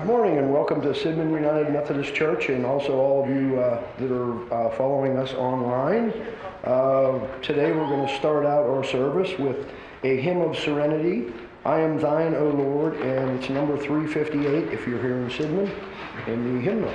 Good morning and welcome to Sidman United Methodist Church and also all of you uh, that are uh, following us online. Uh, today we're going to start out our service with a hymn of serenity. I am thine, O Lord, and it's number 358 if you're here in Sidman in the hymnal.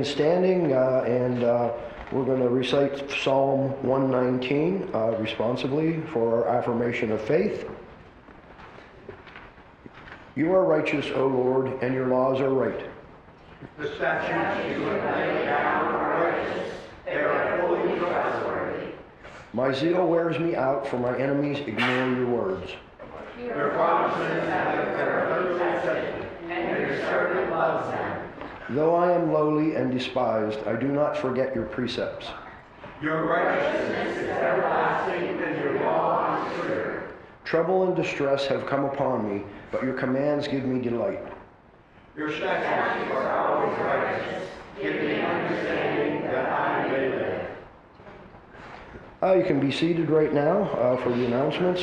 Remain standing, uh, and uh, we're going to recite Psalm 119 uh, responsibly for our affirmation of faith. You are righteous, O Lord, and your laws are right. The statutes you have laid down are righteous, they are fully trustworthy. My zeal wears me out, for my enemies ignore your words. Your promises have been tested, and your servant loves them. Though I am lowly and despised, I do not forget your precepts. Your righteousness is everlasting, and your law is clear. Trouble and distress have come upon me, but your commands give me delight. Your statutes are always righteous, give me understanding that I may live. Uh, you can be seated right now uh, for the announcements.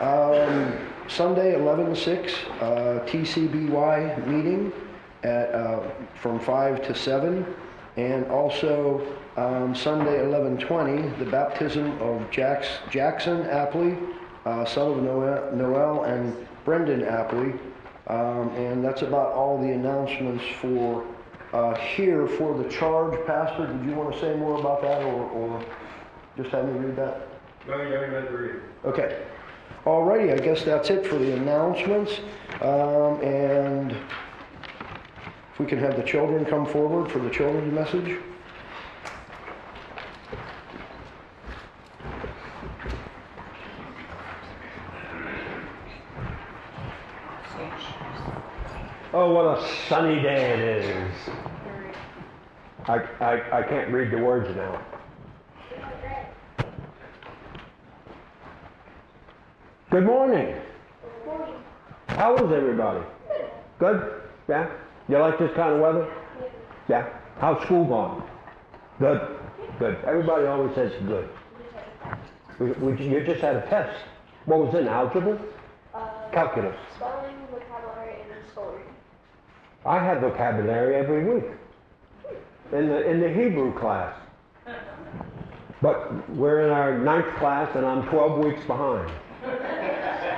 Um, Sunday, 11-6, uh, TCBY meeting at, uh, from 5 to 7. And also um, Sunday, 11-20, the baptism of Jax, Jackson Apley, uh, son of Noel, Noel and Brendan Apley. Um, and that's about all the announcements for uh, here for the charge. Pastor, did you want to say more about that or, or just have me read that? No, you haven't read. Okay. Alrighty, I guess that's it for the announcements. Um, and if we can have the children come forward for the children's message. Oh, what a sunny day it is. I, I, I can't read the words now. Good morning. How is everybody? Good? Yeah? You like this kind of weather? Yeah? How's school going? Good? Good. Everybody always says good. We, we, you just had a test. What was it? Algebra? Uh, Calculus. spelling, vocabulary, and story. I have vocabulary every week in the, in the Hebrew class. But we're in our ninth class and I'm 12 weeks behind.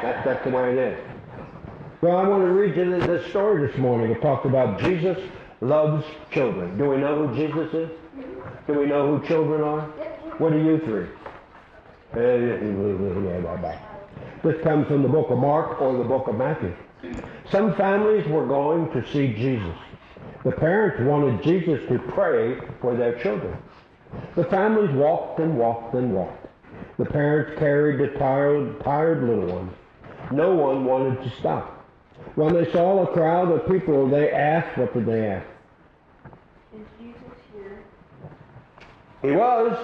That, that's the way it is. Well, I want to read you this, this story this morning. It talks about Jesus loves children. Do we know who Jesus is? Do we know who children are? What are you three? This comes from the book of Mark or the book of Matthew. Some families were going to see Jesus. The parents wanted Jesus to pray for their children. The families walked and walked and walked. The parents carried the tired, tired little ones. No one wanted to stop. When they saw a crowd of people, they asked, what did they ask? Is Jesus here? He was.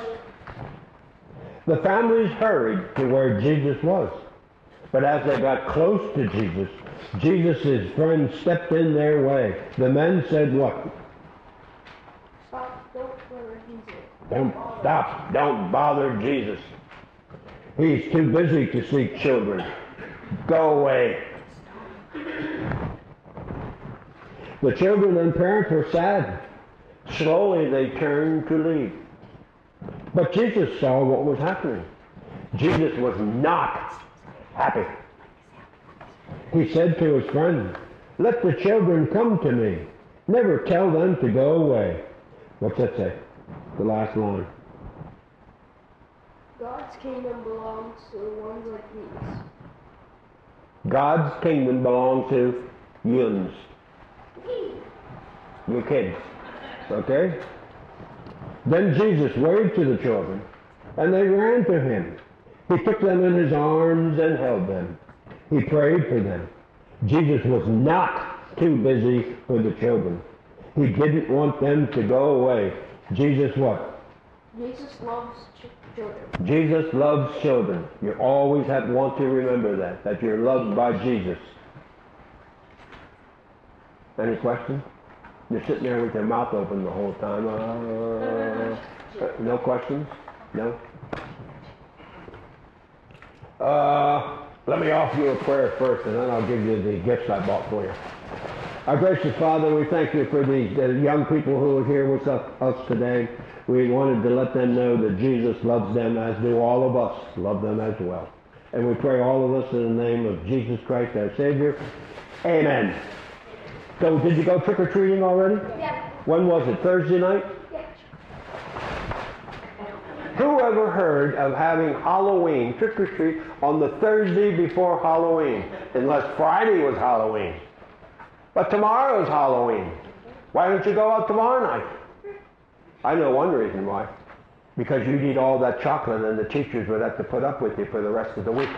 The families hurried to where Jesus was. But as they got close to Jesus, Jesus' friends stepped in their way. The men said what? Stop, don't bother Jesus. Don't stop. Don't bother Jesus. He's too busy to see children. Go away. The children and parents were sad. Slowly they turned to leave. But Jesus saw what was happening. Jesus was not happy. He said to his friends, Let the children come to me. Never tell them to go away. What's that say? The last line. God's kingdom belongs to the ones like these. God's kingdom belongs to yuns. Your kids. Okay? Then Jesus waved to the children, and they ran to him. He took them in his arms and held them. He prayed for them. Jesus was not too busy for the children. He didn't want them to go away. Jesus what? Jesus loves ch- children. Jesus loves children. You always have want to remember that, that you're loved by Jesus. Any questions? You're sitting there with your mouth open the whole time. Uh, no questions? No? Uh, let me offer you a prayer first, and then I'll give you the gifts I bought for you. Our gracious Father, we thank you for these uh, young people who are here with us, us today. We wanted to let them know that Jesus loves them, as do all of us love them as well. And we pray all of us in the name of Jesus Christ, our Savior. Amen. So, did you go trick or treating already? Yeah. When was it? Thursday night? Yeah. Who ever heard of having Halloween trick or treat on the Thursday before Halloween? Unless Friday was Halloween. But tomorrow's Halloween. Why don't you go out tomorrow night? I know one reason why. Because you'd eat all that chocolate and the teachers would have to put up with you for the rest of the week.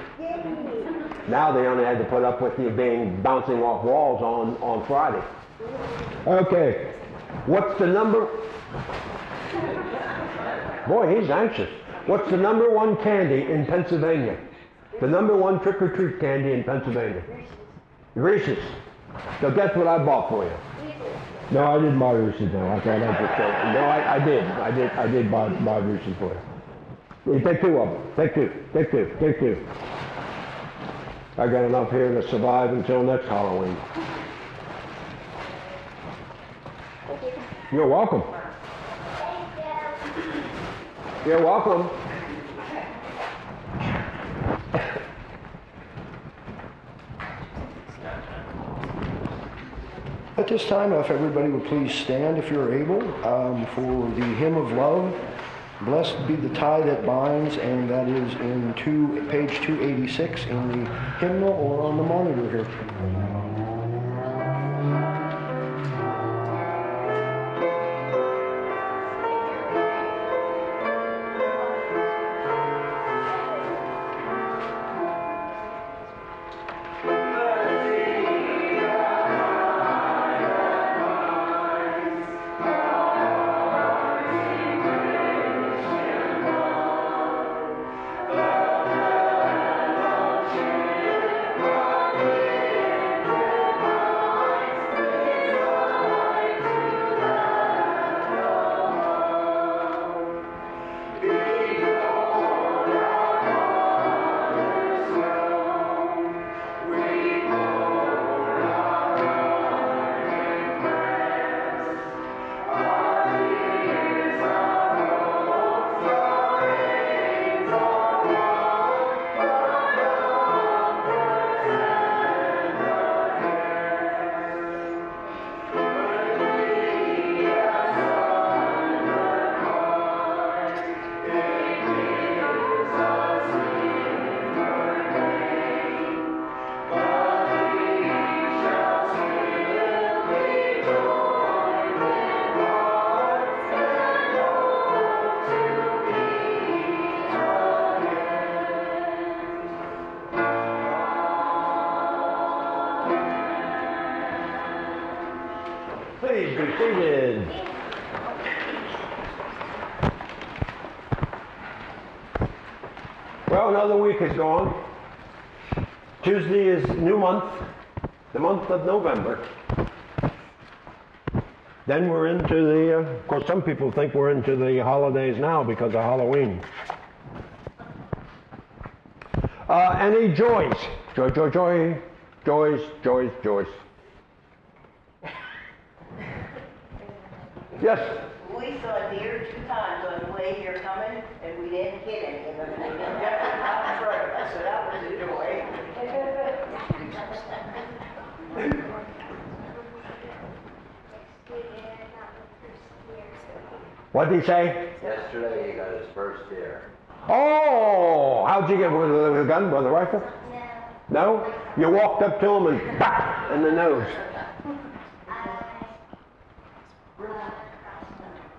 Now they only had to put up with you being bouncing off walls on, on Friday. Okay. What's the number? Boy, he's anxious. What's the number one candy in Pennsylvania? The number one trick or treat candy in Pennsylvania? Reese's. So guess what I bought for you? No, I didn't buy Reese's. No, I thought I just said. No, I, I did. I did. I did buy, buy Reese's for you. You take two of them. Take two. Take two. Take two. I got enough here to survive until next Halloween. You're welcome. You're welcome. At this time, if everybody would please stand if you're able um, for the hymn of love Blessed be the tie that binds, and that is in two, page 286 in the hymnal or on the monitor here. Well, another week is gone. Tuesday is new month, the month of November. Then we're into the, uh, of course, some people think we're into the holidays now because of Halloween. Uh, any joys? Joy, joy, joy, joys, joys, joys. Yes. We saw deer two times on the way here coming, and we didn't hit any of them. They didn't jump in front of us, so that was a joy. What did he say? Yesterday he got his first deer. Oh, how'd you get with a, with a gun, with a rifle? No. No? You walked up to him and bap in the nose.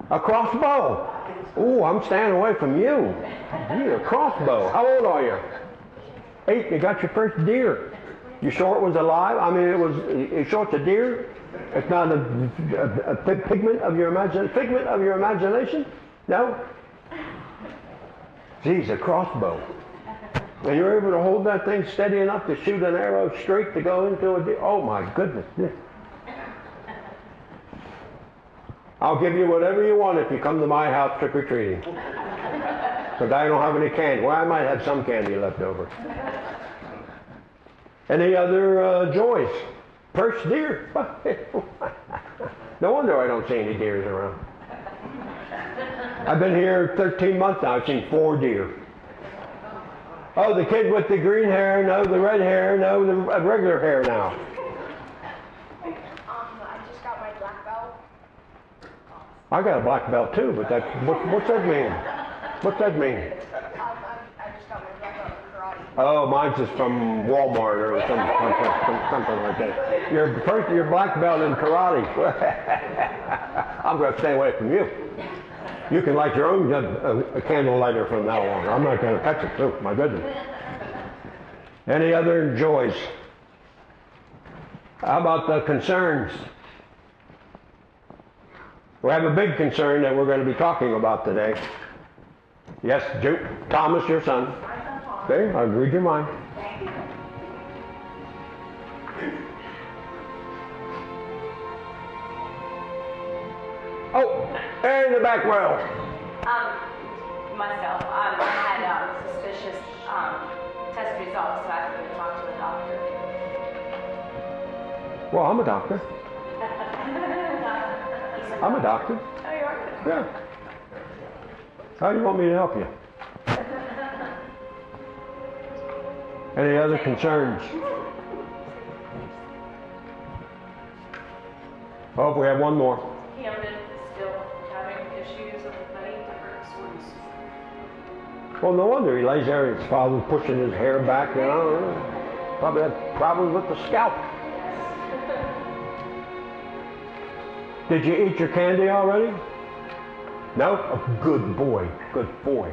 A crossbow. Oh, I'm staying away from you. You a crossbow. How old are you? Eight. You got your first deer. You sure it was alive? I mean, it was. You sure it's a deer? It's not a, a, a pigment of your imagine figment of your imagination? No. Geez, a crossbow. And you're able to hold that thing steady enough to shoot an arrow straight to go into a deer. Oh my goodness. I'll give you whatever you want if you come to my house trick or treating. Because I don't have any candy. Well, I might have some candy left over. Any other uh, joys? Perched deer. no wonder I don't see any deers around. I've been here 13 months now. I've seen four deer. Oh, the kid with the green hair, no, the red hair, no, the regular hair now. Um, I just got my black belt. I got a black belt too, but that, what, what's that mean? What's that mean? Um, I, I just got my black belt in karate. Oh, mine's just from Walmart or some, something, something like that. Your first, your black belt in karate. I'm going to stay away from you. You can light your own uh, candle lighter from now on. I'm not going to touch it. Oh, my goodness. Any other joys? How about the concerns? We have a big concern that we're going to be talking about today. Yes, Ju- Thomas, your son. Okay, I'll read your mind. Oh, in the back row. Um, myself, um, I had um, suspicious um, test results, so I have to talk to the doctor. Well, I'm a doctor. I'm a doctor. Oh, you are? Yeah. How do you want me to help you? Any other concerns? Oh, we have one more. Camden is still having issues with many different Well, no wonder he lays there. His father's pushing his hair back. You know, probably had problems with the scalp. Did you eat your candy already? No? Oh, good boy. Good boy.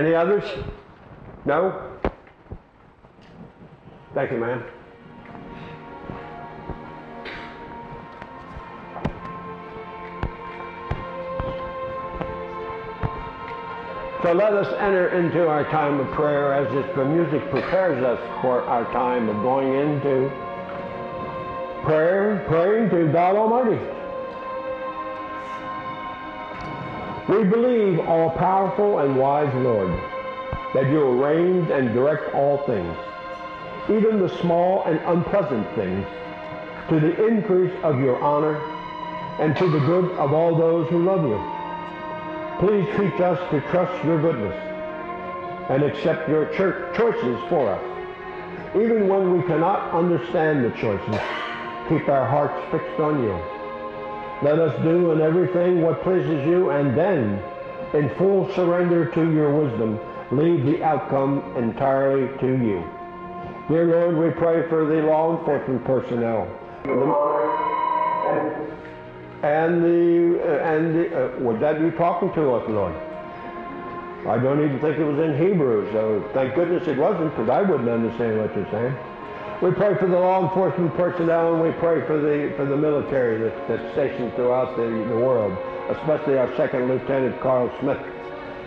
Any others? No? Thank you, ma'am. So let us enter into our time of prayer as this, music prepares us for our time of going into prayer, praying to God Almighty. We believe, all powerful and wise Lord, that you arrange and direct all things, even the small and unpleasant things, to the increase of your honor and to the good of all those who love you. Please teach us to trust your goodness and accept your choices for us. Even when we cannot understand the choices, keep our hearts fixed on you. Let us do in everything what pleases you and then, in full surrender to your wisdom, leave the outcome entirely to you. Dear Lord, we pray for the law enforcement personnel. And the, uh, and the, uh, would that be talking to us, Lord? I don't even think it was in Hebrew, so thank goodness it wasn't, because I wouldn't understand what you're saying. We pray for the law enforcement personnel, and we pray for the for the military that, that's stationed throughout the, the world, especially our second lieutenant Carl Smith.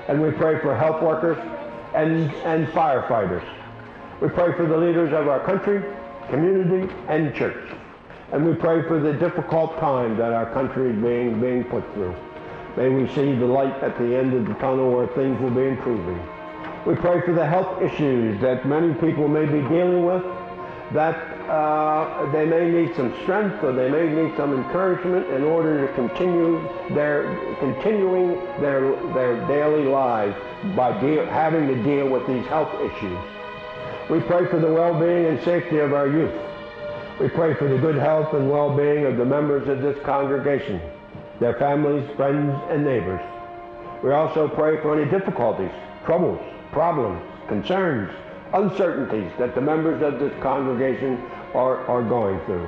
And we pray for health workers and and firefighters. We pray for the leaders of our country, community, and church. And we pray for the difficult time that our country is being, being put through. May we see the light at the end of the tunnel where things will be improving. We pray for the health issues that many people may be dealing with, that uh, they may need some strength or they may need some encouragement in order to continue their continuing their their daily lives by deal, having to deal with these health issues. We pray for the well-being and safety of our youth. We pray for the good health and well-being of the members of this congregation, their families, friends, and neighbors. We also pray for any difficulties, troubles, problems, concerns, uncertainties that the members of this congregation are, are going through.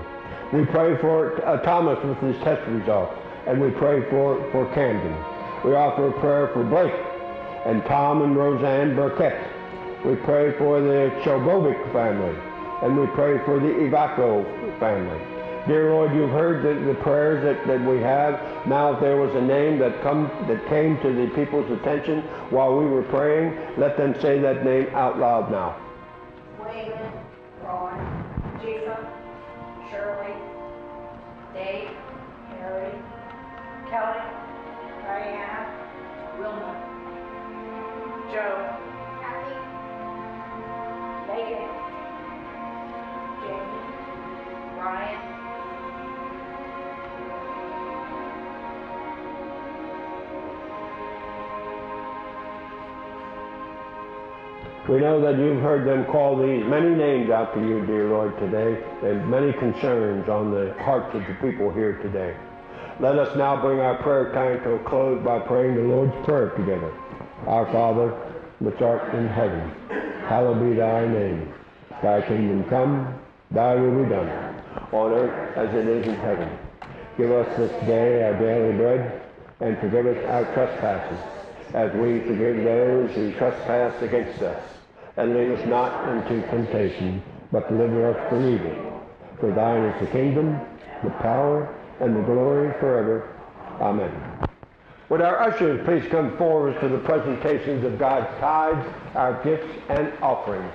We pray for uh, Thomas with his test results, and we pray for, for Camden. We offer a prayer for Blake and Tom and Roseanne Burkett. We pray for the Chobovic family, and we pray for the Ivako family. Dear Lord, you've heard the, the prayers that, that we have. Now, if there was a name that come that came to the people's attention while we were praying, let them say that name out loud now. Ron, Shirley, Dave, Harry, Kelly, Diana, Wilma, Joe, We know that you've heard them call these many names out to you, dear Lord, today, and many concerns on the hearts of the people here today. Let us now bring our prayer time to a close by praying the Lord's Prayer together. Our Father, which art in heaven, hallowed be thy name. Thy kingdom come, thy will be done, on earth as it is in heaven. Give us this day our daily bread, and forgive us our trespasses, as we forgive those who trespass against us. And lead us not into temptation, but deliver us from evil. For thine is the kingdom, the power, and the glory forever. Amen. Would our ushers please come forward to the presentations of God's tithes, our gifts, and offerings.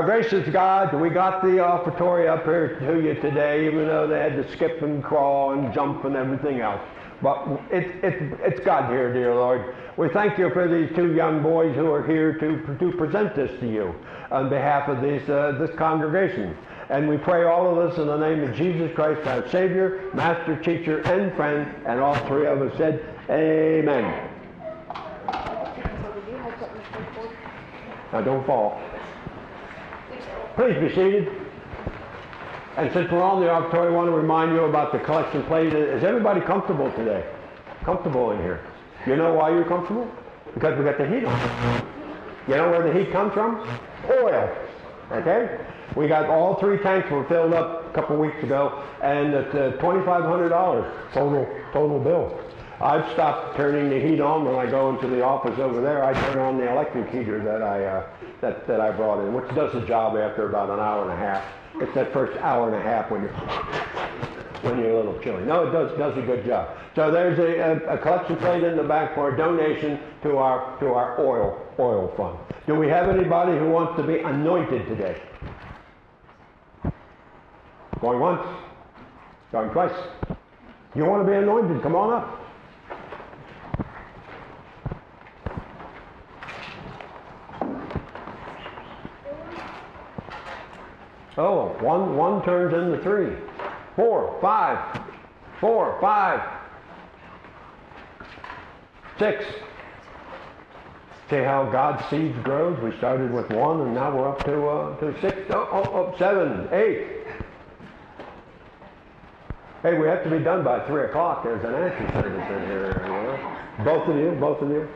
Our gracious God, we got the offertory up here to you today, even though they had to skip and crawl and jump and everything else. But it, it, it's got here, dear Lord. We thank you for these two young boys who are here to, to present this to you on behalf of these, uh, this congregation. And we pray all of this in the name of Jesus Christ, our Savior, Master, Teacher, and Friend. And all three of us said, Amen. Now don't fall. Please be seated. And since we're on the offertory, I want to remind you about the collection plate. Is everybody comfortable today? Comfortable in here? You know why you're comfortable? Because we got the heat on. You know where the heat comes from? Oil. Okay? We got all three tanks were filled up a couple weeks ago, and it's uh, $2,500 total total bill. I've stopped turning the heat on when I go into the office over there. I turn on the electric heater that I uh, that that I brought in, which does the job after about an hour and a half. It's that first hour and a half when you're when you're a little chilly. No, it does does a good job. So there's a, a, a collection plate in the back for a donation to our to our oil oil fund. Do we have anybody who wants to be anointed today? Going once, going twice. You want to be anointed? Come on up. Oh, one, one turns into three, four, five, four, five, six. See how God's seeds grows? We started with one and now we're up to, uh, to six, oh, oh, oh, seven, eight. Hey, we have to be done by three o'clock. There's an answer service in here. You know? Both of you, both of you.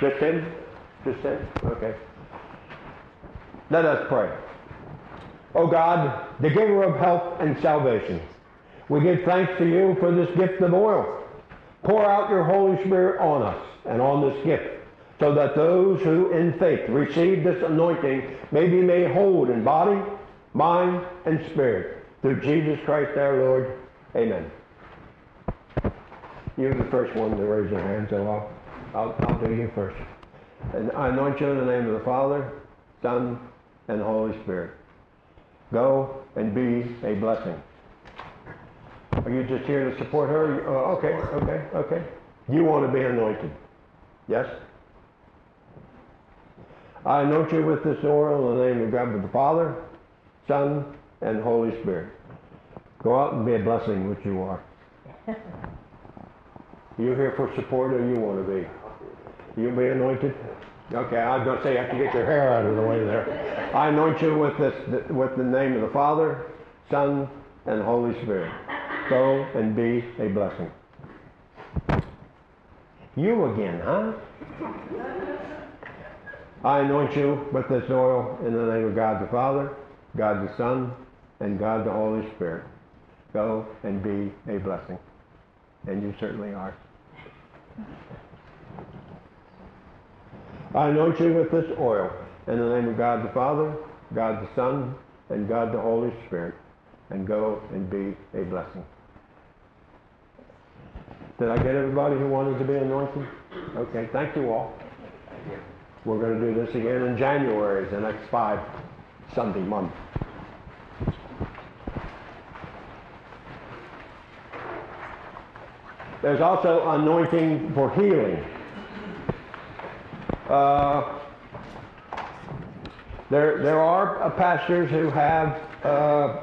Just him? Just him? Okay. Let us pray. O God, the giver of health and salvation, we give thanks to you for this gift of oil. Pour out your Holy Spirit on us and on this gift, so that those who in faith receive this anointing may be made whole in body, mind, and spirit. Through Jesus Christ our Lord. Amen. You're the first one to raise your hand, so I'll, I'll, I'll do you first. And I anoint you in the name of the Father, Son, and Holy Spirit. Go and be a blessing. Are you just here to support her? Uh, okay, okay, okay. You want to be anointed. Yes? I anoint you with this oil in the name of God the Father, Son, and Holy Spirit. Go out and be a blessing, which you are. You here for support or you want to be? You be anointed? Okay, I was going to say you have to get your hair out of the way there. I anoint you with this, with the name of the Father, Son, and Holy Spirit. Go and be a blessing. You again, huh? I anoint you with this oil in the name of God the Father, God the Son, and God the Holy Spirit. Go and be a blessing. And you certainly are. I anoint you with this oil in the name of God the Father, God the Son, and God the Holy Spirit. And go and be a blessing. Did I get everybody who wanted to be anointed? Okay, thank you all. We're going to do this again in January, the next five Sunday month. There's also anointing for healing. Uh, there, there are uh, pastors who have uh,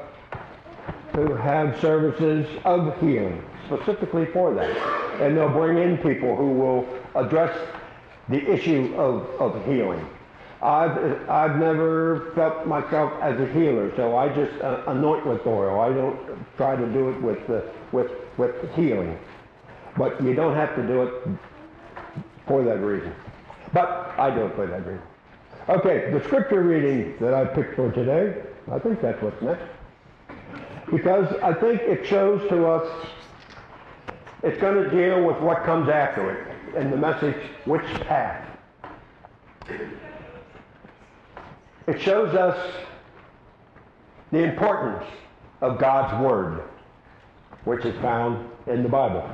who have services of healing specifically for that, and they'll bring in people who will address the issue of, of healing. I've, I've never felt myself as a healer, so I just uh, anoint with oil. I don't try to do it with, uh, with, with healing. But you don't have to do it for that reason. But I don't for that reason. Okay, the scripture reading that I picked for today, I think that's what's next. Because I think it shows to us, it's going to deal with what comes after it and the message, which path. It shows us the importance of God's Word, which is found in the Bible.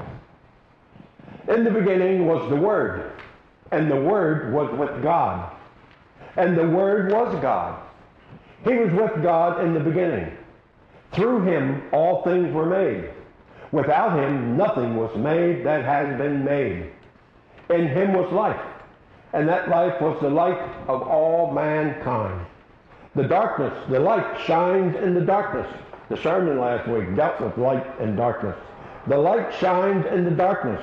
In the beginning was the Word, and the Word was with God, And the Word was God. He was with God in the beginning. Through him all things were made. Without him nothing was made that has been made. In him was life, and that life was the light of all mankind. The darkness, the light shines in the darkness. The sermon last week dealt with light and darkness. The light shines in the darkness,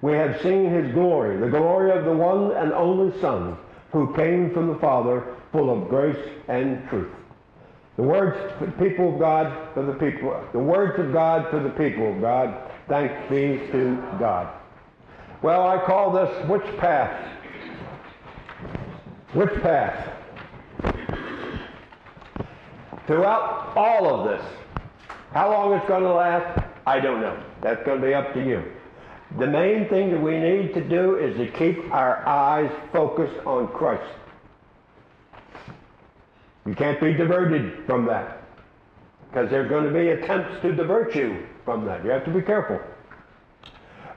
We have seen his glory, the glory of the one and only Son, who came from the Father, full of grace and truth. The words for the people of God for the people, the words of God for the people of God. Thanks be to God. Well, I call this which path? Which path? Throughout all of this, how long it's going to last, I don't know. That's going to be up to you. The main thing that we need to do is to keep our eyes focused on Christ. You can't be diverted from that because there are going to be attempts to divert you from that. You have to be careful.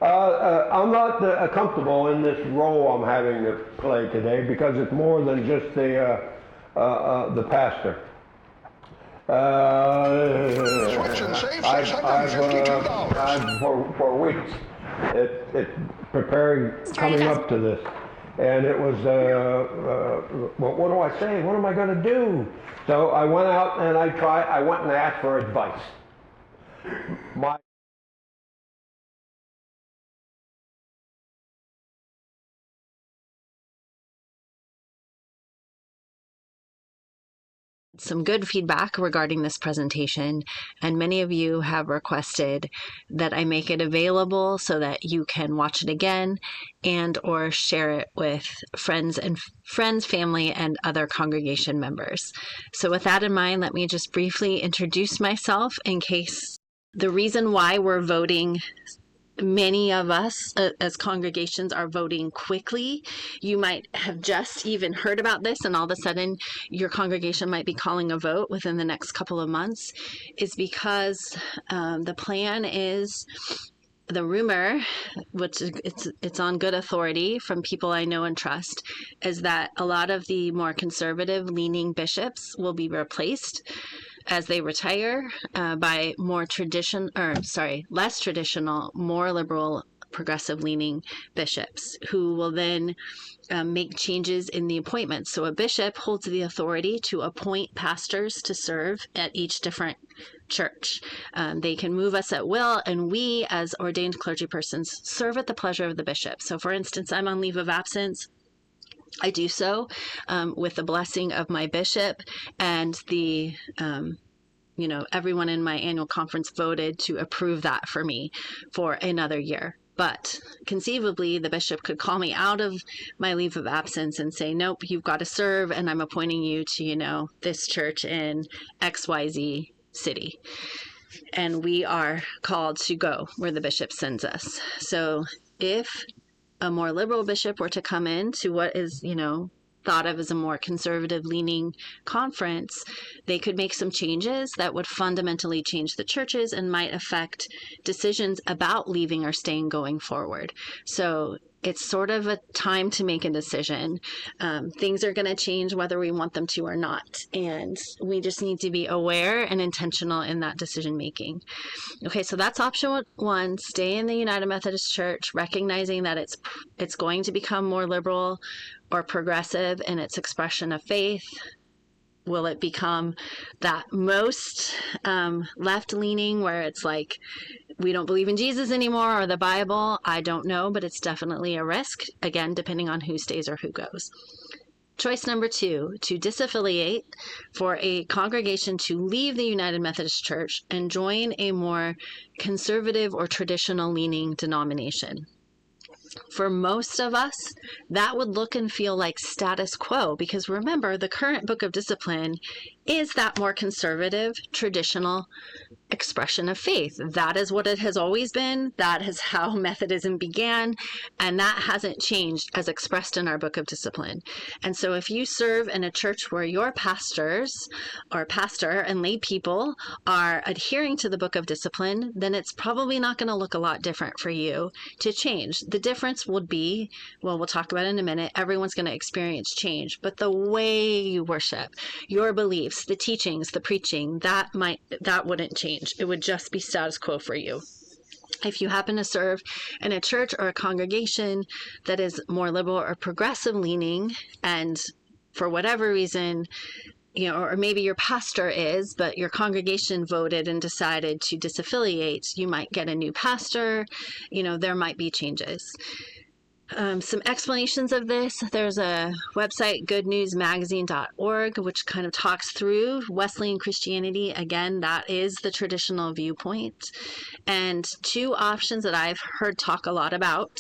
Uh, uh, I'm not uh, comfortable in this role I'm having to play today because it's more than just the uh, uh, uh, the pastor. Switch and save I've, I've, $652. I've for, for weeks it, it preparing coming up to this, and it was uh, uh, well, what do I say? What am I going to do? So I went out and I tried. I went and asked for advice. My some good feedback regarding this presentation, and many of you have requested that I make it available so that you can watch it again and or share it with friends and friends, family, and other congregation members. So with that in mind, let me just briefly introduce myself in case the reason why we're voting many of us uh, as congregations are voting quickly. You might have just even heard about this, and all of a sudden your congregation might be calling a vote within the next couple of months, is because um, the plan is the rumor, which it's it's on good authority from people I know and trust, is that a lot of the more conservative leaning bishops will be replaced as they retire uh, by more tradition or sorry less traditional more liberal progressive leaning bishops who will then um, make changes in the appointments. So a bishop holds the authority to appoint pastors to serve at each different church. Um, they can move us at will and we as ordained clergy persons serve at the pleasure of the bishop. So for instance i'm on leave of absence I do so um, with the blessing of my bishop and the, um, you know, everyone in my annual conference voted to approve that for me for another year. But conceivably, the bishop could call me out of my leave of absence and say, nope, you've got to serve, and I'm appointing you to, you know, this church in XYZ city. And we are called to go where the bishop sends us. So if a more liberal bishop were to come in to what is, you know, thought of as a more conservative leaning conference, they could make some changes that would fundamentally change the churches and might affect decisions about leaving or staying going forward. So it's sort of a time to make a decision. Um, things are going to change whether we want them to or not. And we just need to be aware and intentional in that decision making. Okay, so that's option one. Stay in the United Methodist Church, recognizing that it's it's going to become more liberal or progressive in its expression of faith, Will it become that most um, left leaning where it's like we don't believe in Jesus anymore or the Bible? I don't know, but it's definitely a risk, again, depending on who stays or who goes. Choice number two to disaffiliate for a congregation to leave the United Methodist Church and join a more conservative or traditional leaning denomination. For most of us, that would look and feel like status quo because remember, the current book of discipline is that more conservative, traditional expression of faith. That is what it has always been. That is how Methodism began, and that hasn't changed as expressed in our book of discipline. And so, if you serve in a church where your pastors or pastor and lay people are adhering to the book of discipline, then it's probably not going to look a lot different for you to change. The difference would be, well, we'll talk about in a minute. Everyone's going to experience change, but the way you worship, your beliefs, the teachings, the preaching, that might that wouldn't change. It would just be status quo for you. If you happen to serve in a church or a congregation that is more liberal or progressive leaning, and for whatever reason, you know, or maybe your pastor is, but your congregation voted and decided to disaffiliate, you might get a new pastor. You know, there might be changes. Um, some explanations of this. There's a website, goodnewsmagazine.org, which kind of talks through Wesleyan Christianity. Again, that is the traditional viewpoint. And two options that I've heard talk a lot about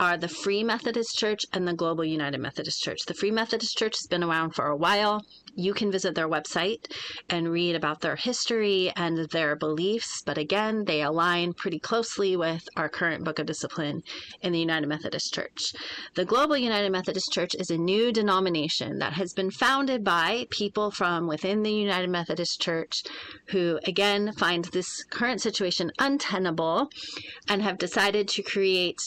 are the Free Methodist Church and the Global United Methodist Church. The Free Methodist Church has been around for a while. You can visit their website and read about their history and their beliefs, but again, they align pretty closely with our current book of discipline in the United Methodist Church. The Global United Methodist Church is a new denomination that has been founded by people from within the United Methodist Church who, again, find this current situation untenable and have decided to create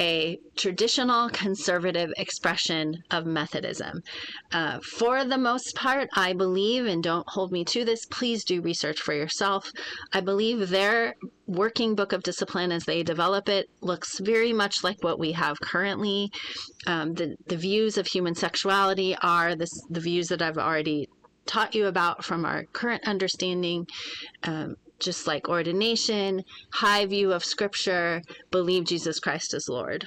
a traditional conservative expression of Methodism. Uh, for the most part, I believe, and don't hold me to this, please do research for yourself. I believe their working book of discipline as they develop it looks very much like what we have currently. Um, the, the views of human sexuality are this, the views that I've already taught you about from our current understanding. Um, just like ordination, high view of scripture, believe Jesus Christ is Lord.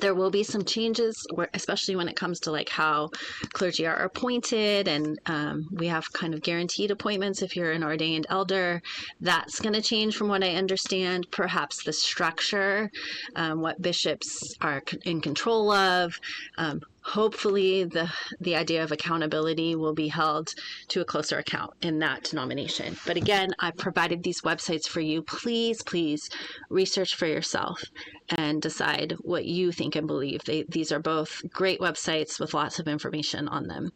There will be some changes, especially when it comes to like how clergy are appointed, and um, we have kind of guaranteed appointments if you're an ordained elder. That's going to change from what I understand. Perhaps the structure, um, what bishops are in control of, um, hopefully the the idea of accountability will be held to a closer account in that denomination. But again i've provided these websites for you. Please please research for yourself and decide what you think and believe. They, these are both great websites with lots of information on them.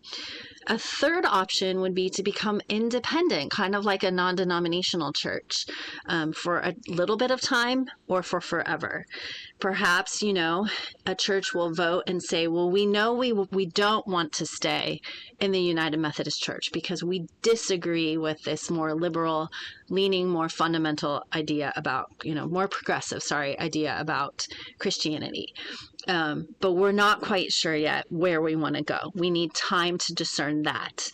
A third option would be to become independent, kind of like a non denominational church, um, for a little bit of time or for forever. Perhaps, you know, a church will vote and say, well, we know we, we don't want to stay in the United Methodist Church because we disagree with this more liberal, leaning, more fundamental idea about, you know, more progressive, sorry, idea about Christianity. Um, but we're not quite sure yet where we want to go. We need time to discern that.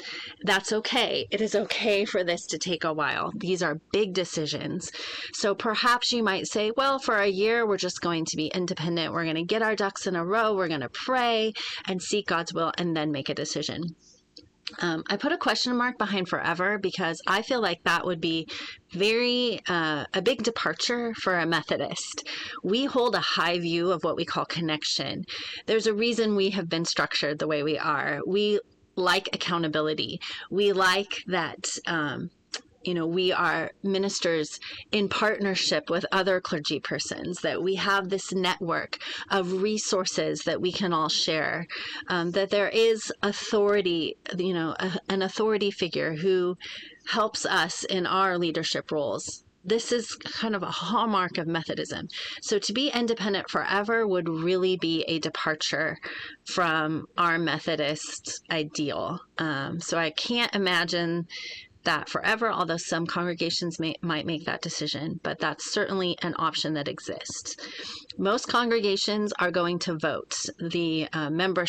That's okay. It is okay for this to take a while. These are big decisions. So perhaps you might say, well, for a year, we're just going to be independent. We're going to get our ducks in a row. We're going to pray and seek God's will and then make a decision. Um, I put a question mark behind forever because I feel like that would be very uh, a big departure for a Methodist. We hold a high view of what we call connection. There's a reason we have been structured the way we are. We like accountability. We like that. Um, you know, we are ministers in partnership with other clergy persons, that we have this network of resources that we can all share, um, that there is authority, you know, a, an authority figure who helps us in our leadership roles. This is kind of a hallmark of Methodism. So to be independent forever would really be a departure from our Methodist ideal. Um, so I can't imagine that forever, although some congregations may, might make that decision, but that's certainly an option that exists. Most congregations are going to vote. The uh, membership